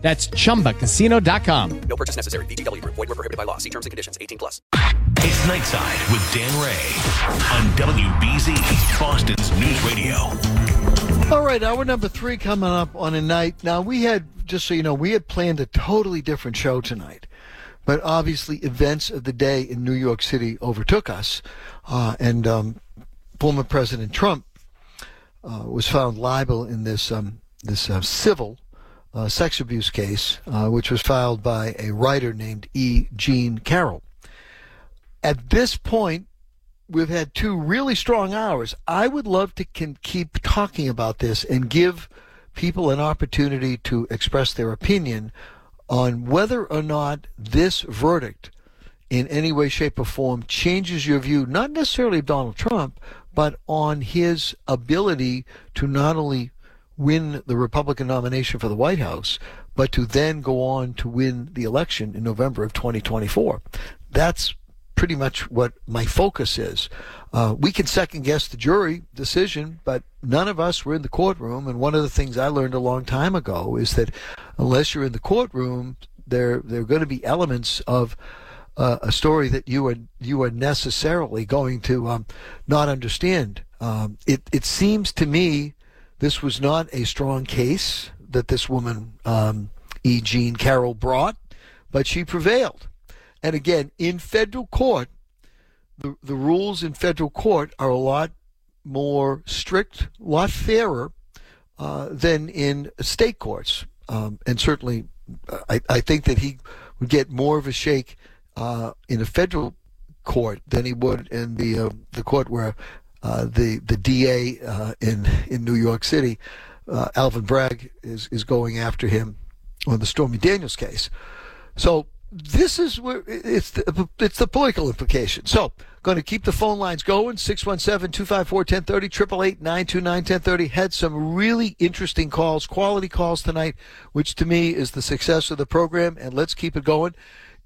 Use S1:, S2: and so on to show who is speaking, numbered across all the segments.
S1: That's chumbacasino.com.
S2: No purchase necessary. VGW Group. Void were prohibited by law. See terms and conditions. 18 plus.
S3: It's Nightside with Dan Ray on WBZ, Boston's News Radio.
S4: All right, hour number three coming up on a night. Now, we had, just so you know, we had planned a totally different show tonight. But obviously, events of the day in New York City overtook us. Uh, and um, former President Trump uh, was found liable in this, um, this uh, civil uh, sex abuse case, uh, which was filed by a writer named E. Jean Carroll. At this point, we've had two really strong hours. I would love to can keep talking about this and give people an opportunity to express their opinion on whether or not this verdict in any way, shape, or form changes your view, not necessarily of Donald Trump, but on his ability to not only win the Republican nomination for the White House, but to then go on to win the election in November of 2024. That's pretty much what my focus is. Uh, we can second guess the jury decision, but none of us were in the courtroom. And one of the things I learned a long time ago is that unless you're in the courtroom, there there are going to be elements of uh, a story that you are you are necessarily going to um, not understand. Um, it it seems to me this was not a strong case that this woman um, E. Jean Carroll brought, but she prevailed. And again, in federal court, the, the rules in federal court are a lot more strict, a lot fairer uh, than in state courts. Um, and certainly, I, I think that he would get more of a shake uh, in a federal court than he would in the uh, the court where uh, the the DA uh, in in New York City, uh, Alvin Bragg, is is going after him on the Stormy Daniels case. So this is where it's the, it's the political implication. So, going to keep the phone lines going 617-254-1030 888-929-1030 had some really interesting calls, quality calls tonight, which to me is the success of the program and let's keep it going.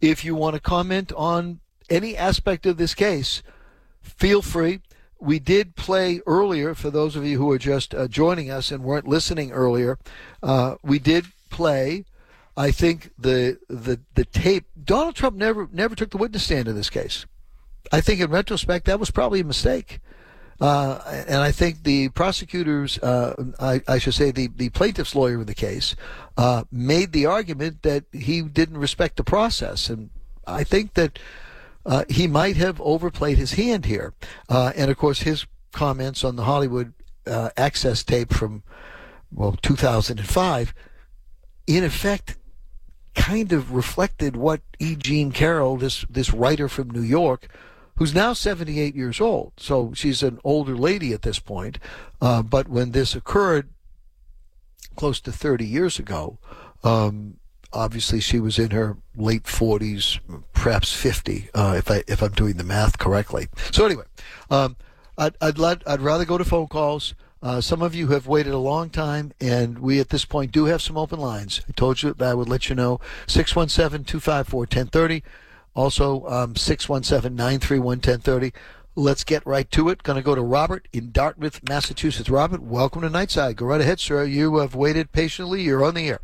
S4: If you want to comment on any aspect of this case, feel free. We did play earlier for those of you who are just uh, joining us and weren't listening earlier. Uh, we did play I think the the the tape. Donald Trump never never took the witness stand in this case. I think in retrospect that was probably a mistake. Uh, and I think the prosecutors, uh, I, I, should say the, the plaintiff's lawyer in the case, uh, made the argument that he didn't respect the process. And I think that uh, he might have overplayed his hand here. Uh, and of course, his comments on the Hollywood uh, access tape from, well, 2005, in effect, kind of reflected what E. Jean Carroll, this this writer from New York, who's now 78 years old. So she's an older lady at this point. Uh, but when this occurred close to 30 years ago, um, obviously she was in her late 40s, perhaps 50, uh, if I if I'm doing the math correctly. So anyway, um, I'd I'd, let, I'd rather go to phone calls. Uh, some of you have waited a long time, and we at this point do have some open lines. I told you that I would let you know. 617 254 1030. Also, um, 617 931 1030. Let's get right to it. Going to go to Robert in Dartmouth, Massachusetts. Robert, welcome to Nightside. Go right ahead, sir. You have waited patiently. You're on the air.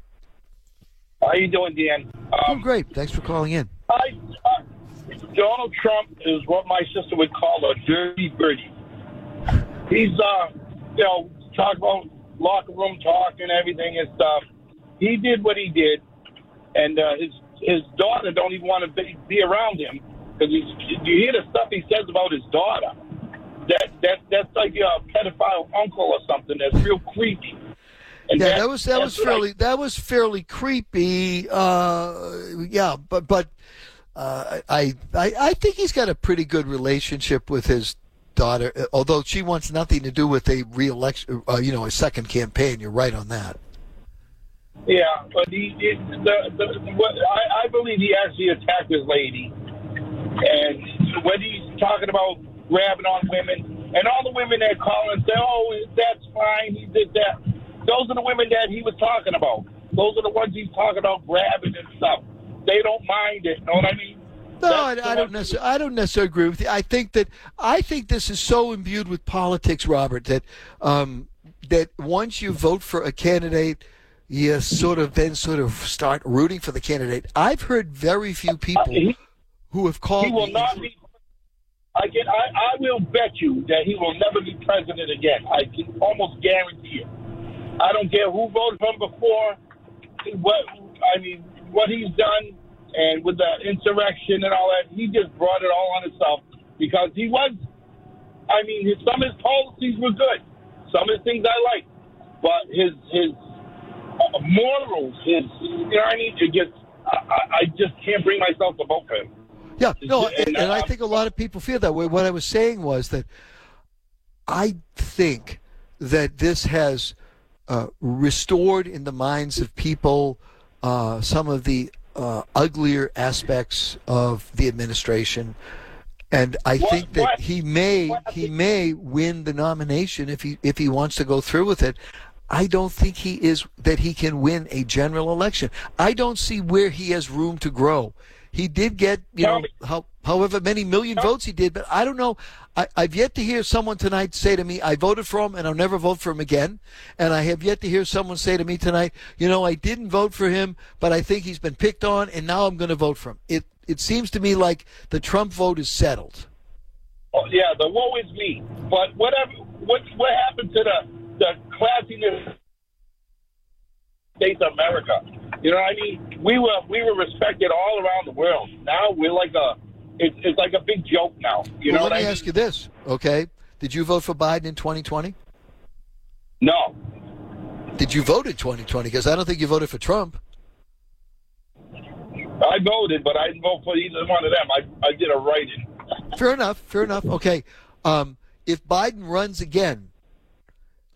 S5: How you doing, Dan?
S4: Um, oh, great. Thanks for calling in.
S5: I, uh, Donald Trump is what my sister would call a dirty birdie. He's uh, you know, talk about locker room talk and everything and stuff. He did what he did, and uh, his his daughter don't even want to be, be around him because you hear the stuff he says about his daughter. That that that's like a pedophile uncle or something. That's real creepy.
S4: And yeah, that, that was that was fairly I, that was fairly creepy. Uh, yeah, but but uh, I, I I think he's got a pretty good relationship with his daughter, although she wants nothing to do with a re-election, uh, you know, a second campaign. You're right on that.
S5: Yeah, but he, it, the, the, what, I, I believe he actually attacked his lady, and when he's talking about grabbing on women, and all the women that call and say, "Oh, that's fine, he did that." Those are the women that he was talking about. Those are the ones he's talking about grabbing and stuff. They don't mind it. Know what I mean?
S4: No, I, I don't necessarily. I don't necessarily agree with you. I think that I think this is so imbued with politics, Robert, that um, that once you vote for a candidate, you sort of then sort of start rooting for the candidate. I've heard very few people
S5: He-
S4: who have called
S5: He will
S4: me.
S5: not be. I can. I, I will bet you that he will never be president again. I can almost guarantee it. I don't care who voted for him before. What I mean, what he's done, and with the insurrection and all that, he just brought it all on himself because he was. I mean, his, some of his policies were good. Some of the things I like, but his his uh, morals, his you know, I mean, it just. I, I- just can't bring myself to vote for him.
S4: Yeah, no,
S5: And,
S4: and, I think a lot of people feel that way. What I was saying was that I think that this has uh, restored in the minds of people uh, some of the uh, uglier aspects of the administration. And I
S5: What-
S4: think that
S5: what-
S4: he may
S5: what-
S4: he may win the nomination if he if he wants to go through with it. I don't think he is that he can win a general election. I don't see where he has room to grow. He did get you know how, however many million votes he did, but I don't know. I, I've yet to hear someone tonight say to me, "I voted for him and I'll never vote for him again." And I have yet to hear someone say to me tonight, "You know, I didn't vote for him, but I think he's been picked on, and now I'm going to vote for him." It it seems to me like the Trump vote is settled.
S5: Oh, yeah, the woe is me. But whatever, what what happened to the the classiness states of America? You know what I mean? We were we were respected all around the world. Now we're like a it's it's like a big joke now. You
S4: well,
S5: know
S4: let me
S5: I
S4: ask
S5: mean?
S4: you this, okay? Did you vote for Biden in 2020?
S5: No,
S4: Did you vote in 2020? Because I don't think you voted for Trump.
S5: I voted, but I didn't vote for either one of them. I I did a write-in.
S4: Fair enough. Fair enough. Okay. Um, if Biden runs again,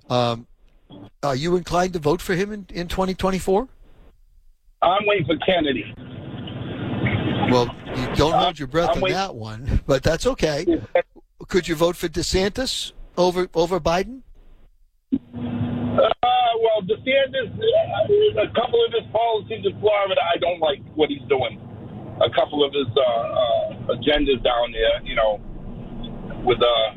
S4: um, are you inclined to vote for him in, in 2024?
S5: I'm waiting for Kennedy.
S4: Well, you don't hold your breath
S5: I'm
S4: on that one, but that's okay. Could you vote for DeSantis over over Biden?
S5: Uh, well, DeSantis, uh, a couple of his policies in Florida, I don't like what he's doing. A couple of his uh, uh, agendas down there, you know, with uh,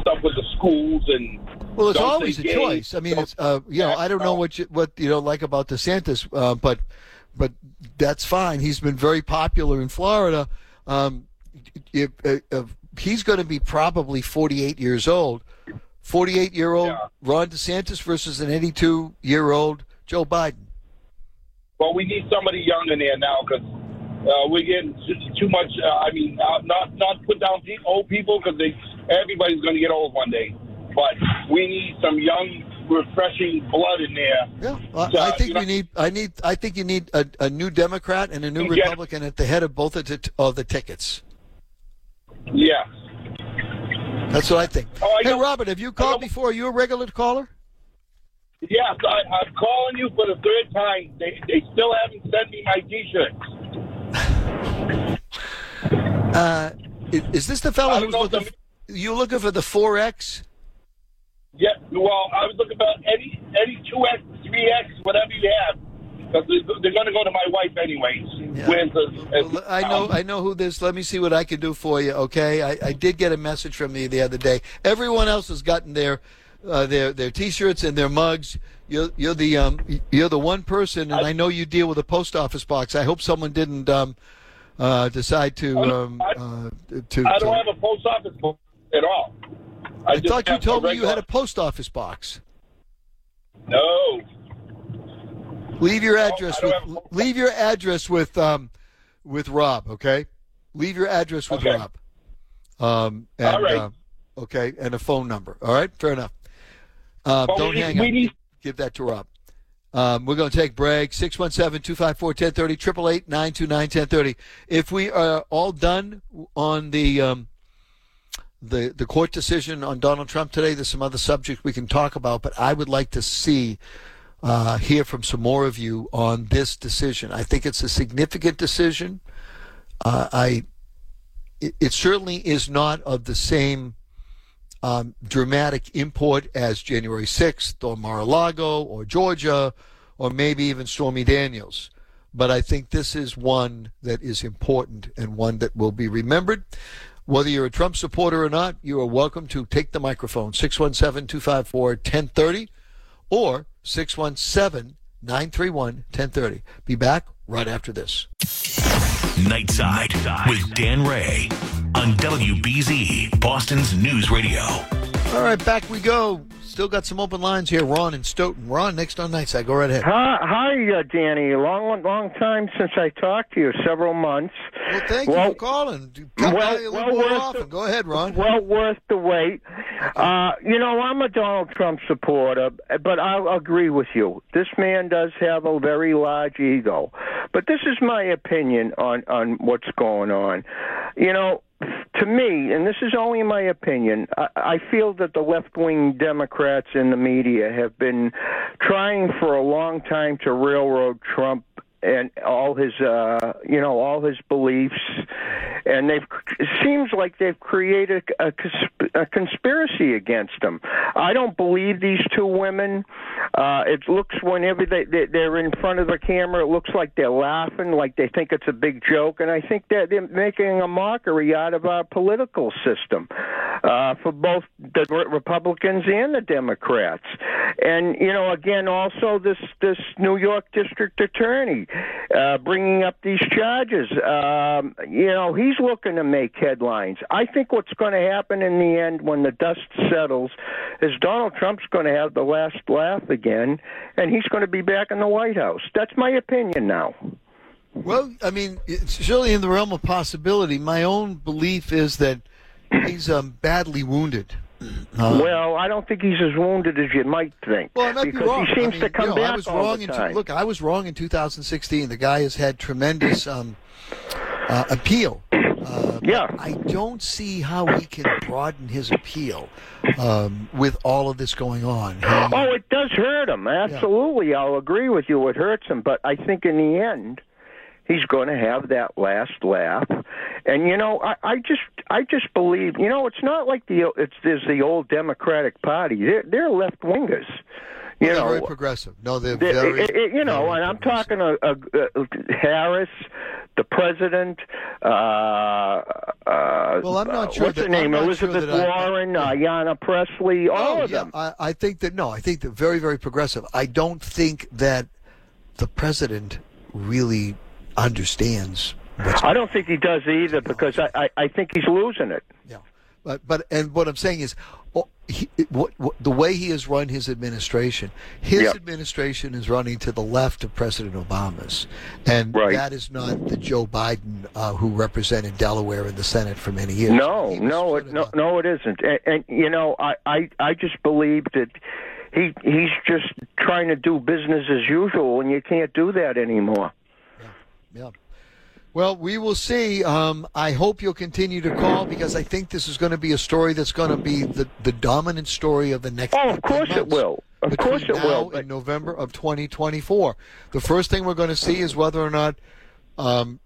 S5: stuff with the schools and.
S4: Well, it's always a
S5: gay,
S4: choice. I mean, it's uh, you know, I don't know what you, what you don't like about DeSantis, uh, but but that's fine. He's been very popular in Florida. Um, if, if he's going to be probably 48 years old, 48 year old
S5: Yeah.
S4: Ron DeSantis versus an 82 year old Joe Biden.
S5: Well, we need somebody young in there now because uh, we're getting too- too much. Uh, I mean, uh, not not put down old people because everybody's going to get old one day. But we need some young, refreshing blood in there.
S4: Yeah, I,
S5: So,
S4: I think
S5: you know-
S4: we need. I need. I think you need a, a new Democrat and a new
S5: Yeah.
S4: Republican at the head of both of the, of the tickets.
S5: Yeah.
S4: That's what I think.
S5: Oh, I
S4: hey,
S5: know-
S4: Robert, have you called before? Are you a regular caller?
S5: Yes, I, I'm calling you for the third time. They, they still haven't sent me my T-shirts.
S4: Uh, is, is this the fellow who's looking? f- you looking for the four X?
S5: Yeah, well, I was looking for any any two X, three X, whatever you have, because they're going to go to my wife anyways. The?
S4: Well, I know. I know who this. Let me see what I can do for you. Okay, I, I did get a message from you the other day. Everyone else has gotten their uh, their their T-shirts and their mugs. You're you're the um you're the one person, and I know you deal with a post office box. I hope someone didn't um uh decide to um uh, to.
S5: I don't have a post office book at all. I,
S4: I thought you told me you had a post office box.
S5: No.
S4: Leave your address
S5: don't
S4: with
S5: have
S4: leave your address with um with Rob, okay? Leave your address with
S5: Okay.
S4: Rob. Um and
S5: All right.
S4: uh, okay, and a phone number. All right, fair enough. Uh,
S5: But
S4: don't
S5: we
S4: hang
S5: we
S4: up. Give that to Rob. Um, we're going to take break. 617-254-1030, 888-929-1030. If we are all done on the um, the the court decision on Donald Trump today, there's some other subjects we can talk about, but I would like to see uh, hear from some more of you on this decision. I think it's a significant decision. Uh, I it, it certainly is not of the same um, dramatic import as January 6th or Mar-a-Lago or Georgia or maybe even Stormy Daniels. But I think this is one that is important and one that will be remembered. Whether you're a Trump supporter or not, you are welcome to take the microphone 617 254 1030 or 617 931 1030. Be back right after this.
S3: Nightside with Dan Ray on WBZ, Boston's News Radio.
S4: All right, back we go. Still got some open lines here. Ron and Stoughton. Ron, next on Nightside. Go right ahead.
S6: Hi, hi, uh, Danny. Long, long time since I talked to you. Several months.
S4: Well, thank
S6: Well-
S4: you for calling. Come
S6: well-
S4: a
S6: well
S4: more often.
S6: the-
S4: Go ahead, Ron.
S6: Well worth the wait. Uh, you know, I'm a Donald Trump supporter, but I'll agree with you. This man does have a very large ego. But this is my opinion on on what's going on. You know, to me, and this is only my opinion, I, I feel that the left wing Democrats in the media have been trying for a long time to railroad Trump and all his uh you know all his beliefs. And they've it seems like they've created a, a conspiracy against him. I don't believe these two women. Uh it looks whenever they they- they're in front of the camera it looks like they're laughing like they think it's a big joke. And i think that they're making a mockery out of our political system uh for both the Re- republicans and the democrats. And you know again also this this new york district attorney uh, bringing up these charges. Um, you know, he's looking to make headlines. I think what's going to happen in the end when the dust settles is Donald Trump's going to have the last laugh again, and he's going to be back in the White House. That's my opinion now.
S4: Well, I mean, it's surely in the realm of possibility. My own belief is that he's um, badly wounded. Uh,
S6: well, I don't think he's as wounded as you might think.
S4: Well, I might
S6: because
S4: be wrong.
S6: he seems
S4: I mean,
S6: to come
S4: you know,
S6: back
S4: I was
S6: all
S4: wrong
S6: the
S4: in look, I was wrong in 2016. The guy has had tremendous um, uh, appeal. Uh,
S6: Yeah.
S4: I don't see how he can broaden his appeal um, with all of this going on.
S6: Oh, it does hurt him. Absolutely, I'll agree with you. It hurts him, but I think in the end, he's going to have that last laugh. And you know, I, I just, I just believe. You know, it's not like the it's there's the old Democratic Party. They're they're left wingers. You
S4: they're
S6: know,
S4: very progressive. No, they're
S6: they-
S4: very.
S6: it- it- you know, and I'm talking a, a, a Harris, the president. Uh, uh,
S4: Well, I'm not sure
S6: What's
S4: that-
S6: her name?
S4: I'm sure
S6: Elizabeth
S4: that I-
S6: Warren, uh, Ayanna Presley, all
S4: Oh,
S6: of
S4: yeah,
S6: them.
S4: I, I think that no, I think they're very, very progressive. I don't think that the president really understands
S6: I don't think he does either because I, I, I think he's losing it.
S4: Yeah, but but and what I'm saying is, oh, he, what, what the way he has run his administration, his
S6: Yep.
S4: administration is running to the left of President Obama's, and
S6: Right.
S4: that is not the Joe Biden uh, who represented Delaware in the Senate for many years.
S6: No, no, it, no, no, it isn't. And, and you know, I, I, I just believe that he, he's just trying to do business as usual, and you can't do that anymore.
S4: Yeah. Well, we will see. Um, I hope you'll continue to call because I think this is going to be a story that's going to be the, the dominant story of the next.
S6: Oh, of course it will. Of course it will, but-
S4: In November of 2024, the first thing we're going to see is whether or not um,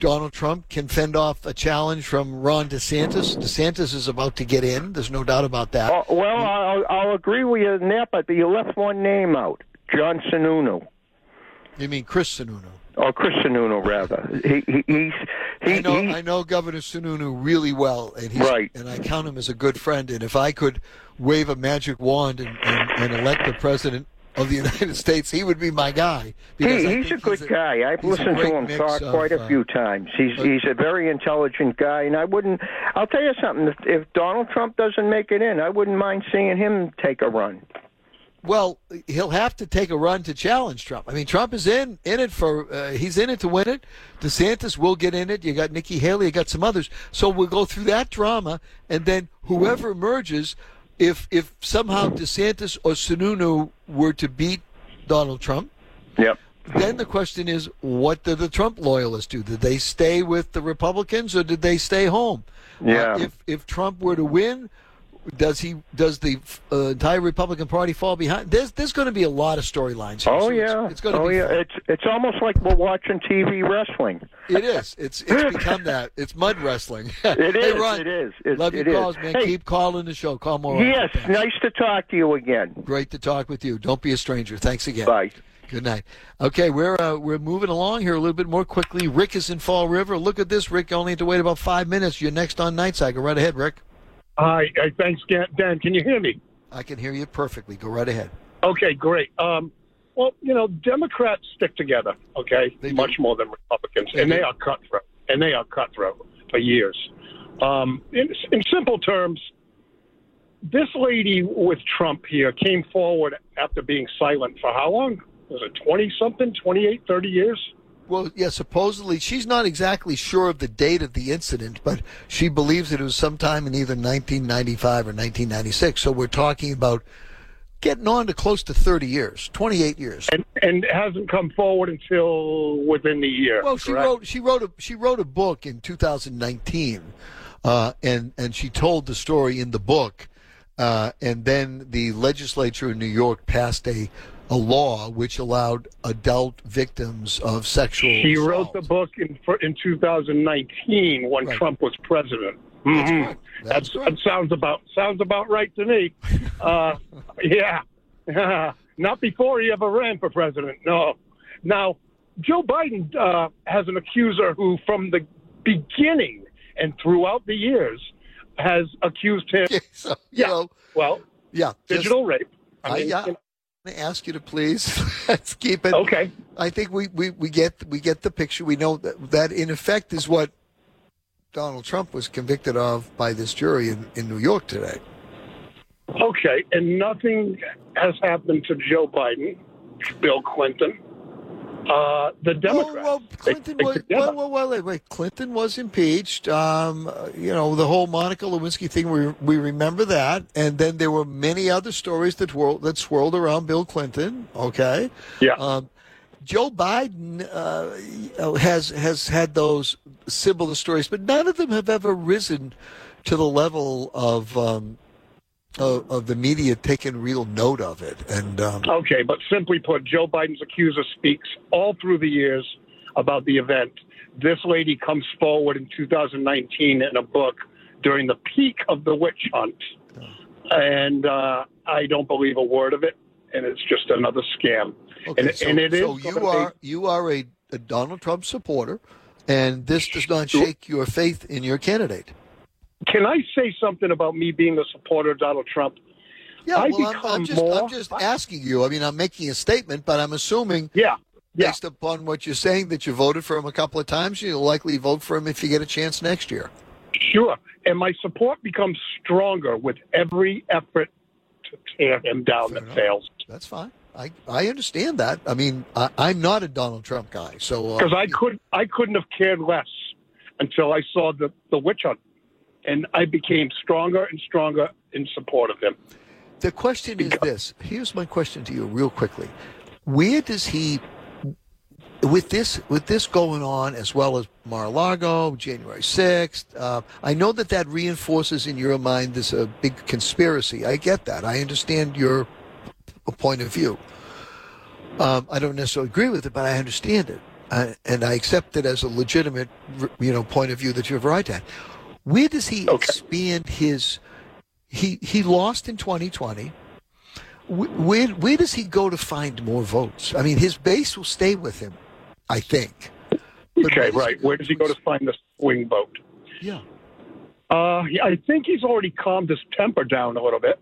S4: Donald Trump can fend off a challenge from Ron DeSantis. DeSantis is about to get in. There's no doubt about that.
S6: Oh, well, I'll, I'll agree with you on that, but you left one name out, John Sununu.
S4: You mean Chris Sununu?
S6: Or Chris Sununu, rather. He, he, he's, he,
S4: I know,
S6: he-
S4: I know Governor Sununu really well, and he's,
S6: Right.
S4: and I count him as a good friend. And if I could wave a magic wand and, and, and elect the president of the United States, he would be my guy. because
S6: He, he's a good guy. I've listened to him talk
S4: of,
S6: quite a
S4: uh,
S6: few times. He's
S4: uh,
S6: he's a very intelligent guy, and I wouldn't. I'll tell you something. If, if Donald Trump doesn't make it in, I wouldn't mind seeing him take a run.
S4: Well, he'll have to take a run to challenge Trump. I mean, Trump is in in it for uh, he's in it to win it. DeSantis will get in it. You got Nikki Haley, you got some others. So we'll go through that drama, and then whoever emerges, if if somehow DeSantis or Sununu were to beat Donald Trump,
S6: Yep.
S4: then the question is, what do the Trump loyalists do? Did they stay with the Republicans or did they stay home?
S6: Yeah.
S4: Uh, if if Trump were to win, Does he? Does the uh, entire Republican Party fall behind? There's there's going to be a lot of storylines.
S6: Oh
S4: so
S6: yeah,
S4: it's, it's going to
S6: oh
S4: be.
S6: yeah.
S4: fun.
S6: It's it's almost like we're watching TV wrestling.
S4: It is. It's it's become that. It's mud wrestling.
S6: It
S4: hey,
S6: is,
S4: Ron,
S6: it is, it-
S4: love your
S6: is.
S4: calls, man.
S6: Hey.
S4: Keep calling the show. Call more.
S6: Yes. Nice to talk to you again.
S4: Great to talk with you. Don't be a stranger. Thanks again.
S6: Bye.
S4: Good night. Okay, we're uh, we're moving along here a little bit more quickly. Rick is in Fall River. Look at this, Rick. You only have to wait about five minutes. You're next on Nightside. Go right ahead, Rick.
S7: Hi, uh, thanks, Dan. Can you hear me?
S4: I can hear you perfectly. Go right ahead.
S7: Okay, great. Um, well, you know, Democrats stick together, okay,
S4: They do.
S7: much more than Republicans,
S4: They
S7: and
S4: do.
S7: they are cutthroat, and they are cutthroat for years. Um, in, in simple terms, this lady with Trump here came forward after being silent for how long? Was it 20 something, 28, 30 years?
S4: Well, yeah, supposedly she's not exactly sure of the date of the incident, but she believes that it was sometime in either 1995 or 1996. So we're talking about getting on to close to 30 years, 28 years.
S7: And, and hasn't come forward until within the year.
S4: Well, she
S7: correct?
S4: wrote she wrote a she wrote a book in 2019, uh, and and she told the story in the book, uh, and then the legislature in New York passed a a law which allowed adult victims of sexual.
S7: She wrote the book in in 2019 when
S4: Right.
S7: Trump was president. Mhm.
S4: That's
S7: That's, that sounds about sounds about right to me. Uh, yeah, not before he ever ran for president. No. Now, Joe Biden uh, has an accuser who, from the beginning and throughout the years, has accused him.
S4: Okay, so
S7: Yeah.
S4: know,
S7: Well,
S4: yeah, just-
S7: digital rape.
S4: I,
S7: I
S4: yeah,
S7: you know,
S4: Gonna ask you to please let's keep it.
S7: okay.
S4: I think we, we, we get we get the picture. We know that that in effect is what Donald Trump was convicted of by this jury in, in New York today.
S7: Okay, and nothing has happened to Joe Biden, Bill Clinton, uh, the Democrats.
S4: Well, well
S7: They
S4: Clinton
S7: stick
S4: was well, well, well, wait, wait. Clinton was impeached. Um, uh, you know, the whole Monica Lewinsky thing. We we remember that, and then there were many other stories that that swirled around Bill Clinton. Okay,
S7: Yeah.
S4: Um, Joe Biden uh, has has had those similar stories, but none of them have ever risen to the level of um, of, of the media taking real note of it. And um,
S7: Okay, but simply put, Joe Biden's accuser speaks all through the years about the event. This lady comes forward in 2019 in a book during the peak of the witch hunt. And uh, I don't believe a word of it, and it's just another scam.
S4: Okay,
S7: and,
S4: so,
S7: and it is
S4: so you
S7: gonna be-
S4: are you are a, a Donald Trump supporter, and this does not shake your faith in your candidate.
S7: Can I say something about me being a supporter of Donald Trump?
S4: Yeah,
S7: I
S4: well, I'm, I'm just I'm
S7: more-
S4: just asking you. I mean, I'm making a statement, but I'm assuming
S7: Yeah. Yeah.
S4: based upon what you're saying that you voted for him a couple of times, you'll likely vote for him if you get a chance next year.
S7: Sure. And my support becomes stronger with every effort to tear him down
S4: Fair
S7: that
S4: enough.
S7: fails.
S4: That's fine. I, I understand that. I mean, I, I'm not a Donald Trump guy, so uh,
S7: Because I could I couldn't have cared less until I saw the, the witch hunt. And I became stronger and stronger in support of him.
S4: The question is this. Here's my question to you, real quickly. Where does he, with this with this going on, as well as Mar-a-Lago, January sixth? Uh, I know that that reinforces in your mind this a big conspiracy. I get that. I understand your point of view. Um, I don't necessarily agree with it, but I understand it, uh, and I accept it as a legitimate, you know, point of view that you have a right at. Where does he
S7: Okay.
S4: expand his? He he lost in 2020. Where where does he go to find more votes? I mean, his base will stay with him, I think. But
S7: Okay,
S4: he
S7: right. Where does he go to find the swing vote?
S4: Yeah.
S7: Uh, yeah, I think he's already calmed his temper down a little bit.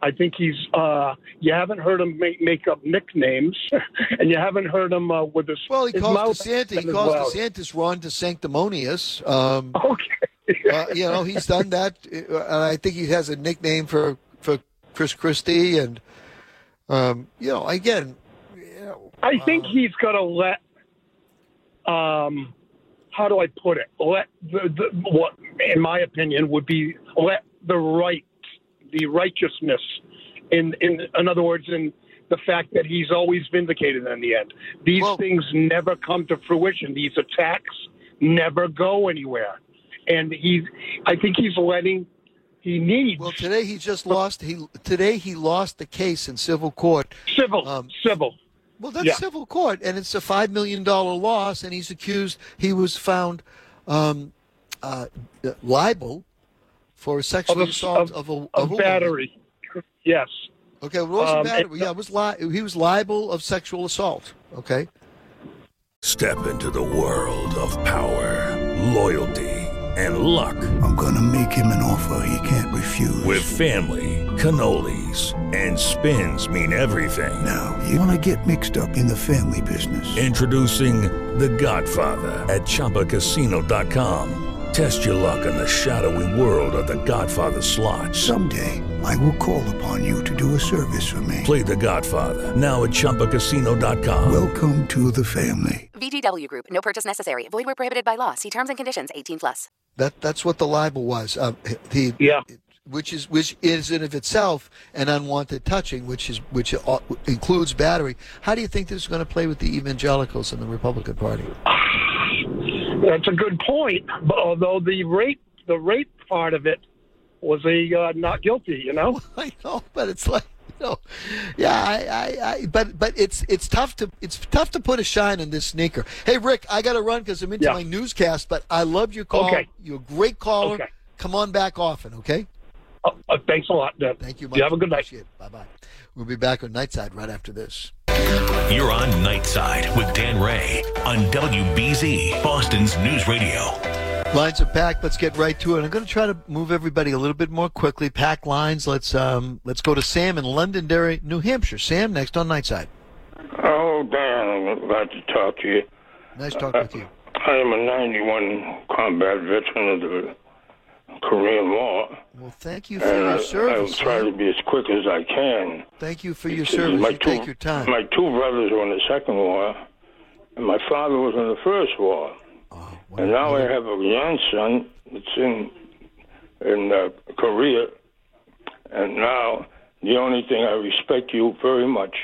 S7: I think he's. Uh, you haven't heard him make, make up nicknames, and you haven't heard him uh, with his.
S4: Well, he
S7: his
S4: calls DeSantis. He calls
S7: well.
S4: DeSantis Ron DeSanctimonious. Um,
S7: Okay.
S4: uh, you know, he's done that, uh, and I think he has a nickname for for Chris Christie, and um, you know, again, you know,
S7: I think he's got to let. Um, how do I put it? Let the, the what, in my opinion, would be let the right, the righteousness, in in in other words, in the fact that he's always vindicated in the end. These
S4: Well-
S7: things never come to fruition. These attacks never go anywhere, and he's. I think he's letting he needs
S4: Well, today he just lost. He today he lost the case in civil court.
S7: civil,
S4: um,
S7: civil.
S4: Well, that's
S7: Yeah.
S4: civil court, and it's a five million dollar loss, and he's accused. He was found um, uh, liable for sexual
S7: Of a-
S4: assault
S7: of-
S4: of, a of,
S7: A
S4: a woman.
S7: battery. Yes.
S4: Okay, well, it wasn't
S7: Um,
S4: battery.
S7: it-
S4: yeah, it was li- he was liable of sexual assault. Okay.
S8: Step into the world of power, loyalty, and luck.
S9: I'm gonna make him an offer he can't refuse.
S8: With family, cannolis, and spins mean everything.
S9: now, you wanna get mixed up in the family business.
S8: Introducing The Godfather at ChumbaCasino.com. Test your luck in the shadowy world of The Godfather slot.
S9: Someday, I will call upon you to do a service for me.
S8: Play The Godfather now at ChumbaCasino.com.
S9: Welcome to the family.
S2: VGW Group. No purchase necessary. Void where prohibited by law. See terms and conditions. 18 plus.
S4: That that's what the libel was. Uh, he,
S7: Yeah.
S4: which is which is in of itself an unwanted touching, which is which uh, includes battery. How do you think this is going to play with the evangelicals in the Republican Party?
S7: That's a good point. But although the rape, the rape part of it was a uh, not guilty, you know.
S4: I know, but it's like you know, yeah, I, I, I but but it's it's tough to it's tough to put a shine on this sneaker. Hey, Rick, I got to run because I'm into
S7: Yeah.
S4: my newscast. But I love your call.
S7: Okay.
S4: You're a great caller.
S7: Okay.
S4: Come on back often, okay?
S7: Uh, uh, thanks a lot, Deb.
S4: Thank you.
S7: You have a good night.
S4: Bye bye. We'll be back on Nightside right after this.
S3: You're on Nightside with Dan Ray on WBZ, Boston's News Radio.
S4: Lines are packed. Let's get right to it. I'm going to try to move everybody a little bit more quickly. Pack lines. Let's um, let's go to Sam in Londonderry, New Hampshire. Sam, next on Nightside.
S10: Oh, Dan, I'm glad to talk to you.
S4: Nice talking with you.
S10: I am a 91 combat veteran of the Korean War,
S4: Well, thank you for
S10: and
S4: your
S10: I, I'll
S4: service.
S10: try to be as quick as I can.
S4: Thank you for your service.
S10: My
S4: You
S10: two,
S4: take your time.
S10: My two brothers were in the Second War, and my father was in the First War.
S4: Oh,
S10: And now I have a grandson that's in in uh, Korea, and now the only thing I respect you very much,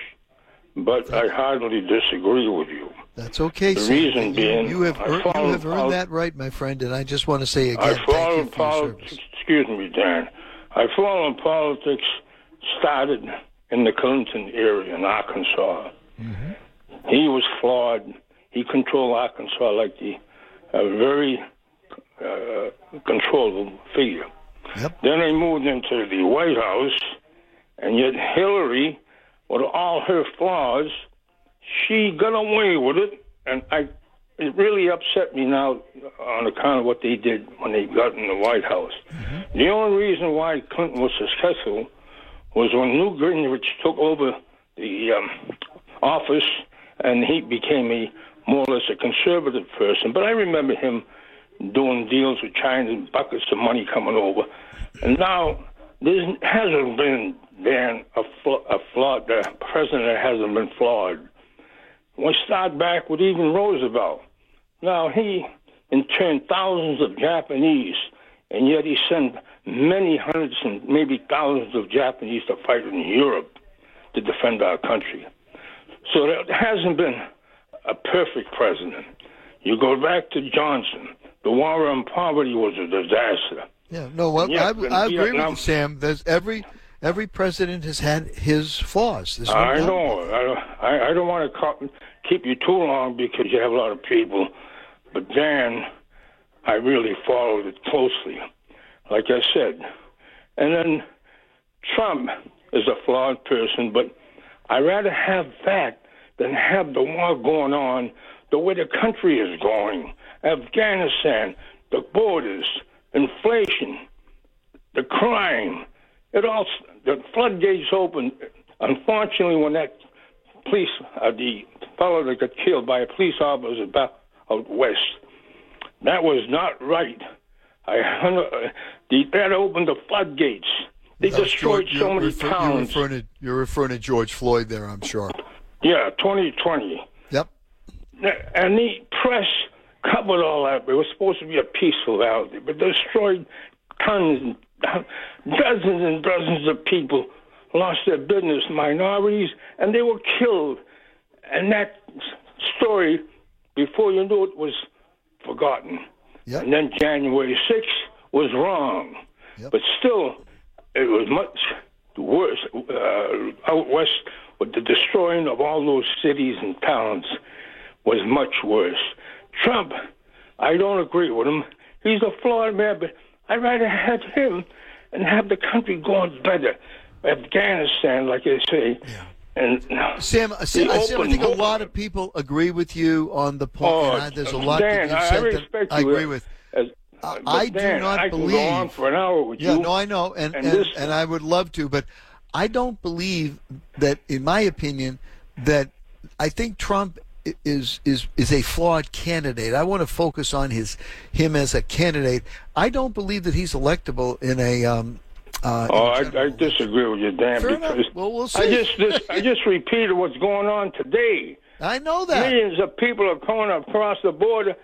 S10: but I hardly disagree with you.
S4: That's okay.
S10: the
S4: Sam.
S10: reason
S4: you,
S10: being,
S4: you have earned, you have earned that right, my friend. And I just want to say again,
S10: I
S4: thank you
S10: followed politics. Excuse me, Dan. I followed politics. Started in the Clinton area in Arkansas.
S4: Mm-hmm.
S10: He was flawed. He controlled Arkansas like the a very uh, controllable figure.
S4: Yep.
S10: Then they moved into the White House, and yet Hillary, with all her flaws, she got away with it, and I. It really upset me now on account of what they did when they got in the White House. The only reason why Clinton was successful was when Newt Gingrich took over the um, office, and he became a more or less a conservative person. But I remember him doing deals with China and buckets of money coming over. And now there hasn't been then a, fl- a flawed the president hasn't been flawed. We start back with even Roosevelt. Now he interned thousands of Japanese, and yet he sent many hundreds and maybe thousands of Japanese to fight in Europe to defend our country. So there hasn't been a perfect president. You go back to Johnson. The war on poverty was a disaster.
S4: Yeah. No. Well, I, I agree with you, Sam. There's every every president has had his flaws. No
S10: I
S4: doubt.
S10: know. I don't, I, I don't want to co- keep you too long because you have a lot of people. But Dan, I really followed it closely, like I said. And then Trump is a flawed person, but I'd rather have that than have the war going on the way the country is going. Afghanistan, the borders, inflation, the crime. It all the floodgates opened. Unfortunately, when that police, uh, the fellow that got killed by a police officer back out west, that was not right. I uh, the, that opened the floodgates. They
S4: That was
S10: destroyed
S4: George-
S10: so many
S4: refer- You're referring, to, you're referring to George Floyd there, I'm sure.
S10: Yeah, 2020.
S4: Yep.
S10: And the press covered all that. It was supposed to be a peaceful rally, but destroyed tons, and dozens and dozens of people lost their business, minorities, and they were killed. And that story, before you knew it, was forgotten.
S4: Yep.
S10: And then January 6th was wrong. but still, it was much worse uh, out west with the destroying of all those cities and towns was much worse. Trump, I don't agree with him. He's a flawed man, but I'd rather have him and have the country going better. Afghanistan, like they say. And
S4: Sam, uh, Sam, I, Sam, I think a lot of people agree with you on the point.
S10: Oh,
S4: I, there's a lot
S10: Dan,
S4: that
S10: I-
S4: you
S10: I
S4: said
S10: respect
S4: that I agree
S10: uh,
S4: with.
S10: as-
S4: I- I do
S10: Dan,
S4: not
S10: I can go on for an hour with
S4: yeah,
S10: you.
S4: no, I know, and
S10: and
S4: and,
S10: this-
S4: and I would love to, but I don't believe that, in my opinion, that I think Trump i- is is is a flawed candidate. I want to focus on his him as a candidate. I don't believe that he's electable in a. Um, uh,
S10: Oh, I, I disagree with you, Dan.
S4: Fair
S10: because
S4: Well, we'll
S10: I
S4: see.
S10: just, I just repeated what's going on today.
S4: I know that.
S10: Millions of people are coming across the border,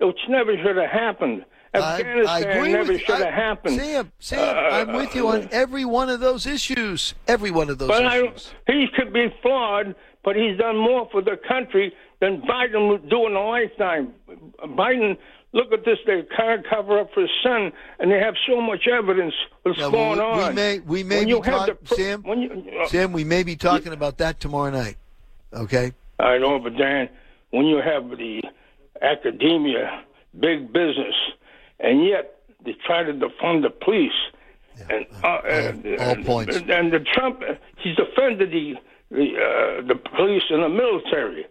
S10: which never should have happened. Afghanistan
S4: I agree
S10: never
S4: with
S10: should have happened.
S4: Sam, Sam, I'm with you on every one of those issues. Every one of those
S10: But I, he could be flawed, but he's done more for the country than Biden would do in a lifetime. Biden, look at this, they can't cover up for his son, and they have so much evidence what's
S4: Yeah,
S10: going
S4: we,
S10: on.
S4: we may we may
S10: When
S4: be
S10: you pro-
S4: Sam.
S10: you- uh,
S4: Sam, we may be talking about that tomorrow night. Okay.
S10: I know, but Dan, when you have the academia, big business, and yet they try to defund the police, and uh, and,
S4: all
S10: and-
S4: points.
S10: and the Trump, he's defended the the uh, the police and the military,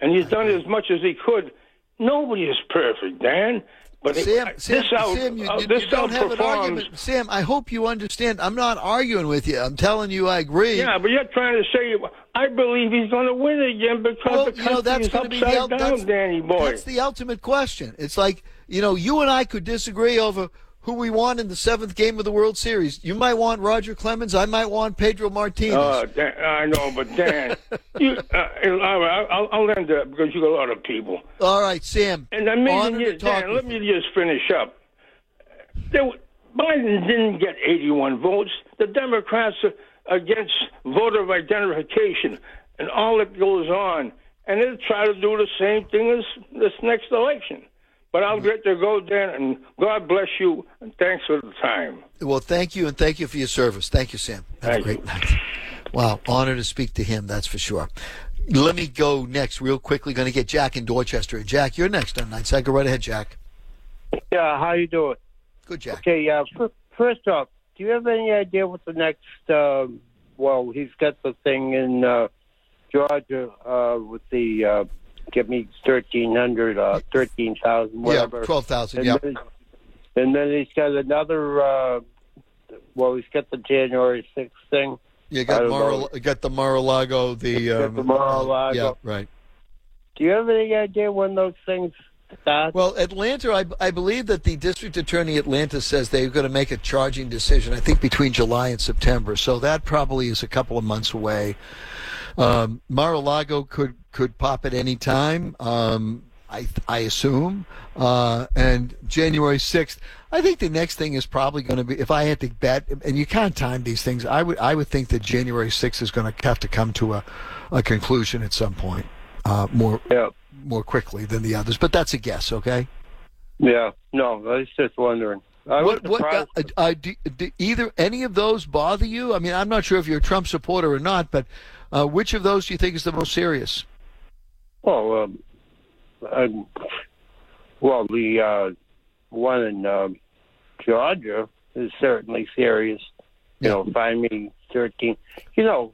S10: and he's done as much as he could. Nobody is perfect, Dan. But it-
S4: Sam,
S10: this
S4: Sam,
S10: out,
S4: Sam, you,
S10: uh,
S4: you-
S10: this
S4: you don't have an argument. Sam, I hope you understand. I'm not arguing with you. I'm telling you, I agree.
S10: Yeah, but you're trying to say I believe he's going to win again because
S4: Well,
S10: the
S4: you
S10: country
S4: know that's
S10: is
S4: to be
S10: upside
S4: the
S10: down,
S4: that's,
S10: Danny boy.
S4: that's the ultimate question. It's like you know, you and I could disagree over who we want in the seventh game of the World Series. You might want Roger Clemens. I might want Pedro Martinez.
S10: Oh, Dan, I know, but Dan, you, uh, I'll, I'll, end it because you got a lot of people.
S4: All right, Sam.
S10: And I mean, you, Dan, let me just finish up. There, Biden didn't get 81 votes. The Democrats are against voter identification and all that goes on. And they'll try to do the same thing as this next election. But I'll get to go, Dan, and God bless you, and thanks for the time.
S4: Well, thank you, and thank you for your service. Thank you, Sam. Have
S10: Thank
S4: a great night. Wow, honor to speak to him, that's for sure. Let me go next, real quickly. Going to get Jack in Dorchester. Jack, you're next on Nightside. Go right ahead, Jack.
S11: Yeah, how you doing?
S4: Good, Jack.
S11: Okay, uh, f- first off, do you have any idea what the next? Um, well, he's got the thing in uh, Georgia uh, with the uh, give me thirteen hundred, uh, thirteen thousand, whatever.
S4: Yeah, twelve thousand.
S11: And
S4: Yeah.
S11: then, and then he's got another. Uh, well, he's got the January sixth thing.
S4: You got Mar- got the Mar-a-Lago. The um,
S11: the Mar-a-Lago.
S4: Yeah, right.
S11: Do you have any idea when those things start?
S4: Well, Atlanta, I, I believe that the district attorney Atlanta says they're going to make a charging decision. I think between July and September. So that probably is a couple of months away. Um, Mar-a-Lago could could pop at any time. Um, I I assume. Uh, and January sixth. I think the next thing is probably going to be. If I had to bet, and you can't time these things, I would I would think that January sixth is going to have to come to a, a conclusion at some point. Uh, more more quickly than the others, but that's a guess. Okay.
S11: Yeah, no, I was just wondering. I
S4: what what uh, uh, do, do either any of those bother you? I mean, I'm not sure if you're a Trump supporter or not, but uh, which of those do you think is the most serious?
S11: Well, um, um, well, the uh, one in um Georgia is certainly serious. You know, find me thirteen. You know,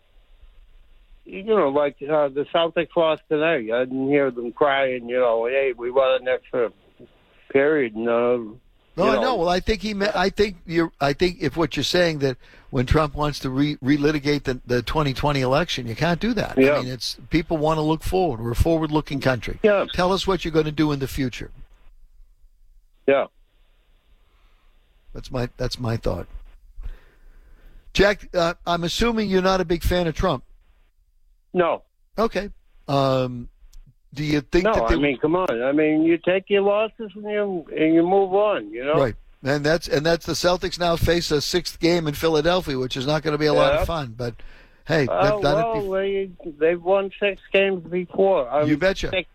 S11: you know, like uh, the Celtics lost tonight. I didn't hear them crying. You know, hey, we won an extra period. And, uh,
S4: No,
S11: you
S4: I know. Well, I think he. Me- I think you're. I think if what you're saying that when Trump wants to re- relitigate the, the 2020 election, you can't do that.
S11: Yeah.
S4: I mean, it's people want to look forward. We're a forward-looking country.
S11: Yeah.
S4: Tell us what you're going to do in the future.
S11: Yeah.
S4: That's my. That's my thought. Jack, uh, I'm assuming you're not a big fan of Trump.
S11: No.
S4: Okay. Um, do you think
S11: No,
S4: that they
S11: I mean, come on. I mean, you take your losses and you and you move on. You know.
S4: Right. And that's and that's the Celtics now face a sixth game in Philadelphia, which is not going to be a lot of fun. But hey, they've done it
S11: well,
S4: before.
S11: they they've won six games before. I
S4: You betcha.
S11: sick-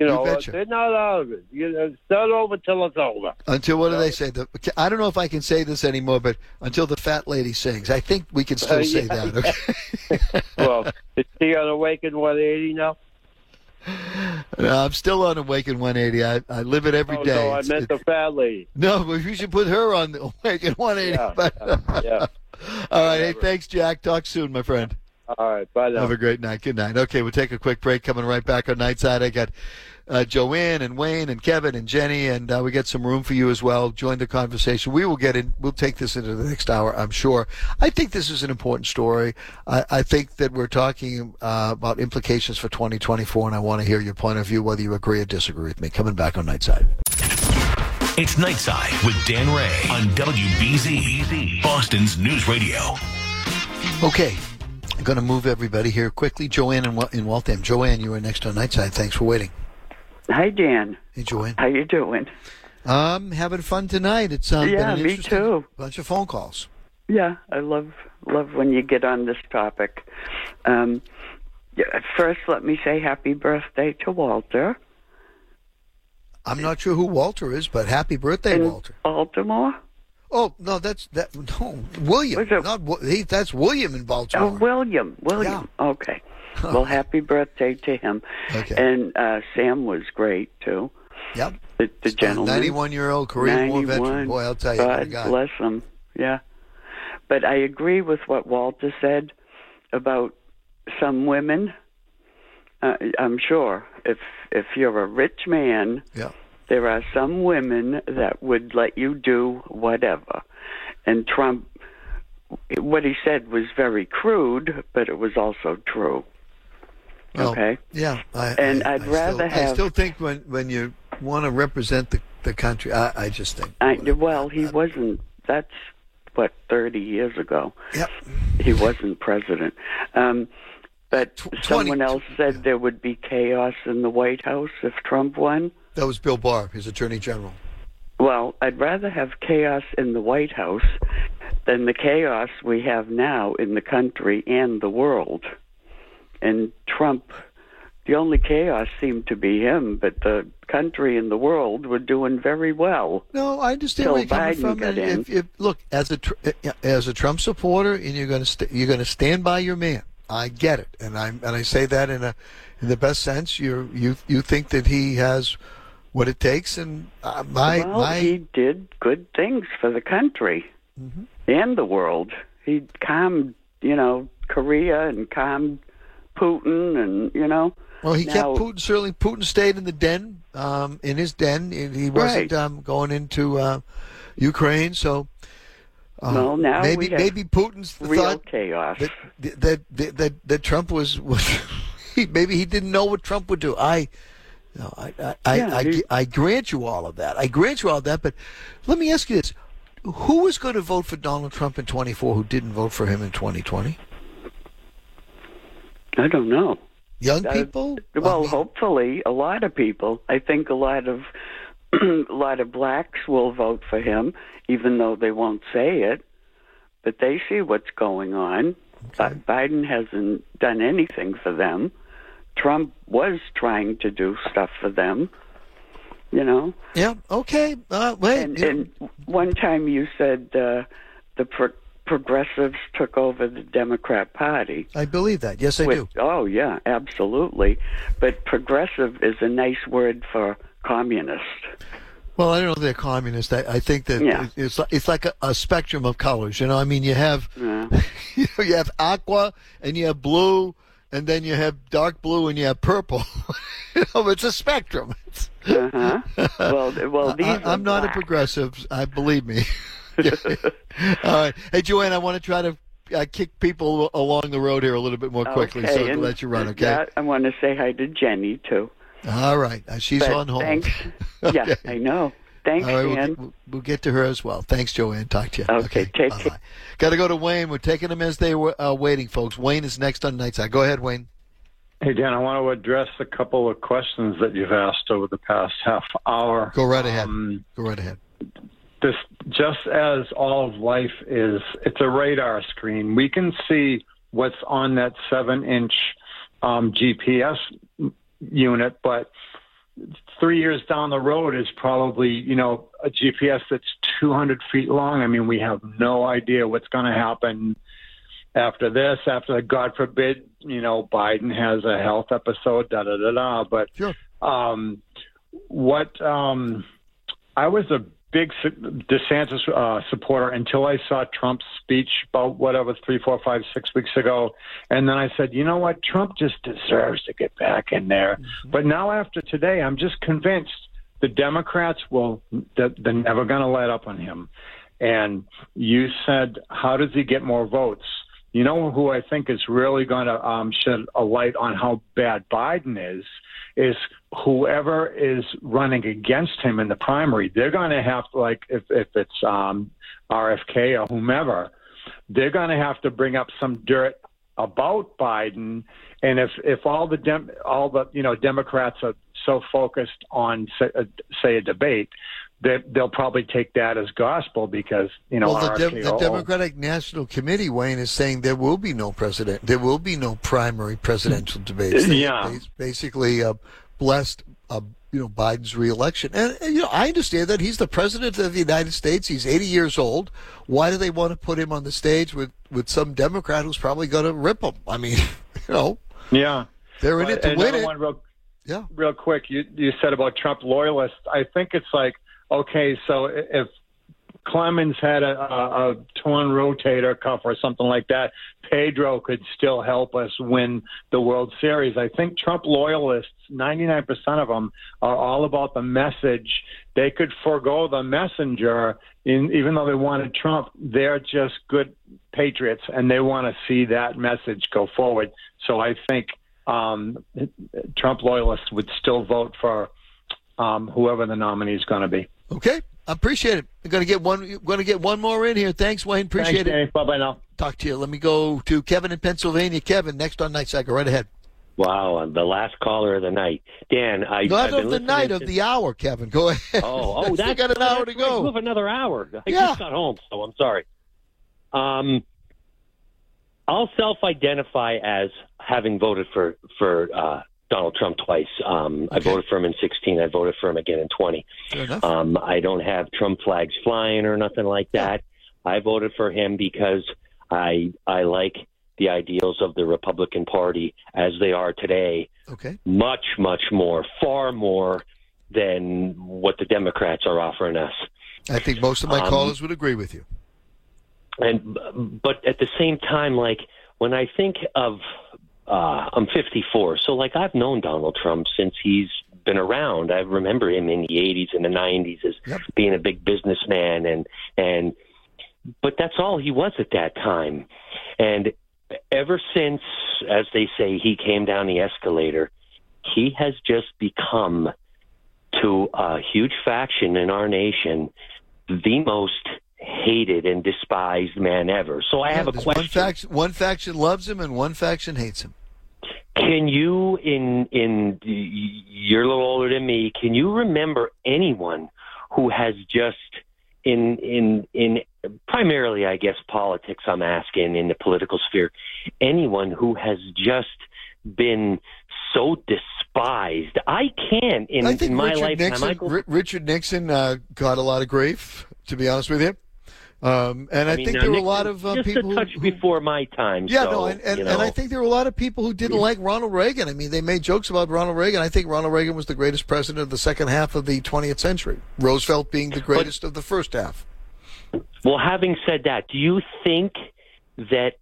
S11: You know,
S4: betcha.
S11: they're not out of it. You know, it's not over till it's over.
S4: Until what do they say? The, I don't know if I can say this anymore, but until the fat lady sings, I think we can still
S11: Uh,
S4: say that. Okay?
S11: well, is he on Awaken 180 now?
S4: No, I'm still on Awaken 180. I, I live it every
S11: oh,
S4: day.
S11: no, I
S4: It's-
S11: meant
S4: it-
S11: the fat lady.
S4: no, but you should put her on the Awaken 180.
S11: Yeah,
S4: but-
S11: yeah.
S4: All right. Hey, thanks, Jack. Talk soon, my friend.
S11: All right, bye now.
S4: Have a great night. Good night. Okay, we'll take a quick break. Coming right back on Nightside. I got uh, Joanne and Wayne and Kevin and Jenny, and uh, we get some room for you as well. Join the conversation. We will get in. We'll take this into the next hour, I'm sure. I think this is an important story. I, I think that we're talking uh, about implications for 2024, and I want to hear your point of view, whether you agree or disagree with me. Coming back on Nightside.
S3: It's Nightside with Dan Rea on WBZ, Boston's News Radio.
S4: Okay. I'm going to move everybody here quickly. Joanne in, in Waltham. Joanne, you are next on Nightside. Thanks for waiting.
S12: Hi, Dan.
S4: Hey, Joanne.
S12: How you doing?
S4: Um, having fun tonight. It's um,
S12: Yeah, me too.
S4: Bunch of phone calls.
S12: Yeah, I love love when you get on this topic. Um, yeah, first, let me say happy birthday to Walter
S4: I'm not sure who Walter is, but happy birthday,
S12: in
S4: Walter.
S12: Baltimore.
S4: Oh no, that's that. No, William. Not he, that's William in
S12: Oh,
S4: Baltimore.
S12: William. William. Okay. Well, happy birthday to him.
S4: Okay.
S12: And uh, Sam was great too.
S4: Yep.
S12: The, the gentleman.
S4: 91 year old Korean War veteran.
S12: 91.
S4: Boy, I'll tell you.
S12: God bless him. Yeah. But I agree with what Walter said about some women. Uh, I'm sure if if you're a rich man,
S4: Yeah.
S12: there are some women that would let you do whatever. And Trump, what he said was very crude, but it was also true.
S4: Well,
S12: okay.
S4: Yeah. I,
S12: And
S4: I,
S12: I'd
S4: I
S12: rather
S4: still, I still think when when you want to represent the the country, I, I just think.
S12: I, well, he wasn't. That's what thirty years ago.
S4: Yep.
S12: He wasn't president. Um, but someone else said there would be chaos in the White House if Trump won.
S4: That was Bill Barr, his Attorney General.
S12: Well, I'd rather have chaos in the White House than the chaos we have now in the country and the world. And Trump, the only chaos seemed to be him, but the country and the world were doing very well.
S4: No, I understand
S12: Till
S4: where you're coming
S12: Biden
S4: from.
S12: got
S4: And
S12: in.
S4: if, if, look, as a uh, as a Trump supporter, and you're going to st- you're going to stand by your man. I get it, and I and I say that in a in the best sense. You you you think that he has what it takes, and uh, my
S12: well,
S4: my
S12: he did good things for the country
S4: Mm-hmm.
S12: and the world. He calmed, you know, Korea and calmed Putin, and you know.
S4: well, he
S12: now,
S4: kept Putin. Certainly, Putin stayed in the den, um, in his den. He he wasn't
S12: Right.
S4: um, going into uh, Ukraine. So, uh,
S12: Well, now
S4: maybe maybe Putin's
S12: real
S4: thought
S12: chaos.
S4: that that that that, that Trump was was he, maybe he didn't know what Trump would do. I. No, I I, I,
S12: Yeah,
S4: I,
S12: he-
S4: I grant you all of that. I grant you all of that. But let me ask you this: Who is going to vote for Donald Trump in 24 who didn't vote for him in 2020?
S12: I don't know.
S4: Young
S12: Uh,
S4: people?
S12: Well, hopefully, a lot of people. I think a lot of a lot of blacks will vote for him, even though they won't say it. But they see what's going on. Bi- Biden hasn't done anything for them. Trump was trying to do stuff for them. You know.
S4: Yeah. Okay. Uh, wait.
S12: And, and one time you said uh, the pro- progressives took over the Democrat Party.
S4: I believe that. Yes, I
S12: With-
S4: do.
S12: Oh, yeah, absolutely. But progressive is a nice word for communist.
S4: Well, I don't know if they're communist. I, I think that
S12: Yeah.
S4: it's like, it's like a, a spectrum of colors. You know, I mean, you have
S12: Yeah.
S4: you, know, you have aqua and you have blue, and then you have dark blue and you have purple. you know, it's a spectrum.
S12: Uh-huh. well, well, these
S4: I, I'm not a progressive. I believe me. All right. Hey, Joanne, I want to try to uh, kick people along the road here a little bit more quickly,
S12: okay,
S4: so to
S12: and
S4: let you run. Okay.
S12: that- I want to say hi to Jenny too.
S4: All right. Uh, she's
S12: But
S4: on hold.
S12: Thanks. Yeah, I know. Thanks,
S4: All right, we'll get, we'll, we'll get to her as well. Thanks, Joanne. Talk to you.
S12: Okay, take care.
S4: Got to go to Wayne. We're taking them as they were uh, waiting, folks. Wayne is next on Nightside. Go ahead, Wayne.
S13: Hey, Dan, I want to address a couple of questions that you've asked over the past half hour.
S4: Go right ahead.
S13: Um,
S4: Go right ahead.
S13: This, just as all of life is, it's a radar screen. We can see what's on that seven inch um, GPS unit, but three years down the road is probably you know a GPS that's 200 feet long. I mean, we have no idea what's going to happen after this. After God forbid, you know, Biden has a health episode. Da da da da. But um, what um, I was a big DeSantis uh, supporter until I saw Trump's speech about whatever three, four, five, six weeks ago, and then I said, you know what, Trump just deserves to get back in there. But now after today, I'm just convinced the Democrats will that they're never going to let up on him. And you said, how does he get more votes? You know who I think is really going to um, shed a light on how bad Biden is is whoever is running against him in the primary. They're going to have to, like if if it's um, RFK or whomever, they're going to have to bring up some dirt about Biden. And if if all the dem- all the you know Democrats are so focused on say, uh, say a debate, they, they'll probably take that as gospel because you know
S4: well, the, Dem- the Democratic National Committee, Wayne, is saying there will be no president. There will be no primary presidential debates. They-
S13: Yeah.
S4: they basically uh, blessed, uh, you know, Biden's reelection, and, and you know, I understand that he's the president of the United States. He's 80 years old. Why do they want to put him on the stage with with some Democrat who's probably going to rip him? I mean, you know,
S13: Yeah,
S4: they're in it to win it.
S13: Real,
S4: yeah,
S13: real quick. You you said about Trump loyalists. I think it's like okay, so if Clemens had a, a, a torn rotator cuff or something like that, Pedro could still help us win the World Series. I think Trump loyalists, 99% of them, are all about the message. They could forego the messenger, in, even though they wanted Trump. They're just good patriots, and they want to see that message go forward. So I think um, Trump loyalists would still vote for um, whoever the nominee is going to be.
S4: Okay, I appreciate it. I'm going to get one. Going to get one more in here. Thanks, Wayne. Appreciate it.
S13: Bye bye now.
S4: Talk to you. Let me go to Kevin in Pennsylvania. Kevin, next on Nightside. Right ahead.
S14: Wow, the last caller of the night, Dan. I
S4: Not
S14: I've
S4: of the night,
S14: to-
S4: of the hour, Kevin. Go ahead.
S14: Oh, oh, that's
S4: got an hour to go.
S14: Have another hour. I
S4: Yeah.
S14: just got home, so I'm sorry. Um, I'll self-identify as having voted for for uh, Donald Trump twice. Um, I voted for him in 16. I voted for him again in 20. Um, I don't have Trump flags flying or nothing like that. I voted for him because I I like the ideals of the Republican Party as they are today.
S4: Okay.
S14: Much, much more, far more than what the Democrats are offering us.
S4: I think most of my
S14: Um,
S4: callers would agree with you.
S14: and but at the same time like when i think of uh i'm 54 so like i've known donald trump since he's been around i remember him in the 80s and the 90s as being a big businessman and and but that's all he was at that time and ever since as they say he came down the escalator he has just become to a huge faction in our nation the most hated and despised man ever. So I
S4: Yeah,
S14: have a question.
S4: One faction, one faction loves him, and one faction hates him.
S14: Can you, in in you're a little older than me, can you remember anyone who has just in in in primarily, I guess, politics? I'm asking in the political sphere, anyone who has just been so despised. I can in,
S4: I
S14: in my
S4: Richard
S14: lifetime.
S4: Nixon,
S14: go,
S4: Ri- Richard Nixon uh, got a lot of grief, to be honest with you. Um, and I,
S14: mean,
S4: think there were a lot of uh,
S14: just
S4: people
S14: a touch
S4: who,
S14: before my time.
S4: Yeah,
S14: so,
S4: no, and, and,
S14: you
S4: and I think there were a lot of people who didn't like Ronald Reagan. I mean, they made jokes about Ronald Reagan. I think Ronald Reagan was the greatest president of the second half of the 20th century. Roosevelt being the greatest of the first half.
S14: Well, having said that, do you think that,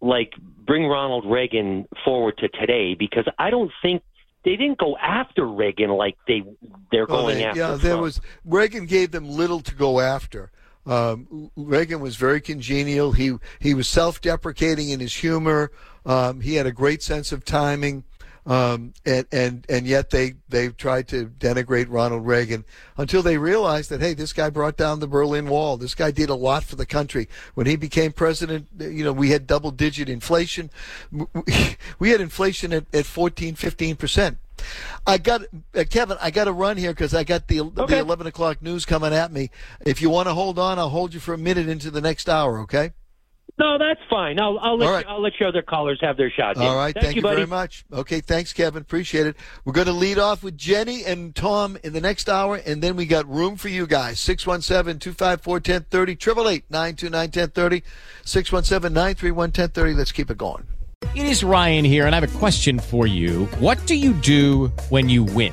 S14: like, bring Ronald Reagan forward to today? Because I don't think they didn't go after Reagan like they they're
S4: Well,
S14: going
S4: they-
S14: after.
S4: yeah, there was Reagan gave them little to go after. Um, Reagan was very congenial. He he was self-deprecating in his humor. Um, he had a great sense of timing, um, and and and yet they they tried to denigrate Ronald Reagan until they realized that hey, this guy brought down the Berlin Wall. This guy did a lot for the country. When he became president, you know, we had double-digit inflation. We had inflation at, at 14, 15 percent. I got uh, Kevin. I got to run here because I got the the eleven o'clock news coming at me. If you want to hold on, I'll hold you for a minute into the next hour. Okay.
S14: No, that's fine. I'll, I'll let
S4: All right.
S14: you, I'll let your other callers have their shot. Dan.
S4: All right, thank, you,
S14: buddy.
S4: very much. Okay, thanks, Kevin. Appreciate it. We're going to lead off with Jenny and Tom in the next hour, and then we got room for you guys. 617 254 1030, 888 929 1030, 617 931 1030. Let's keep it going.
S1: It is Ryan here, and I have a question for you. What do you do when you win?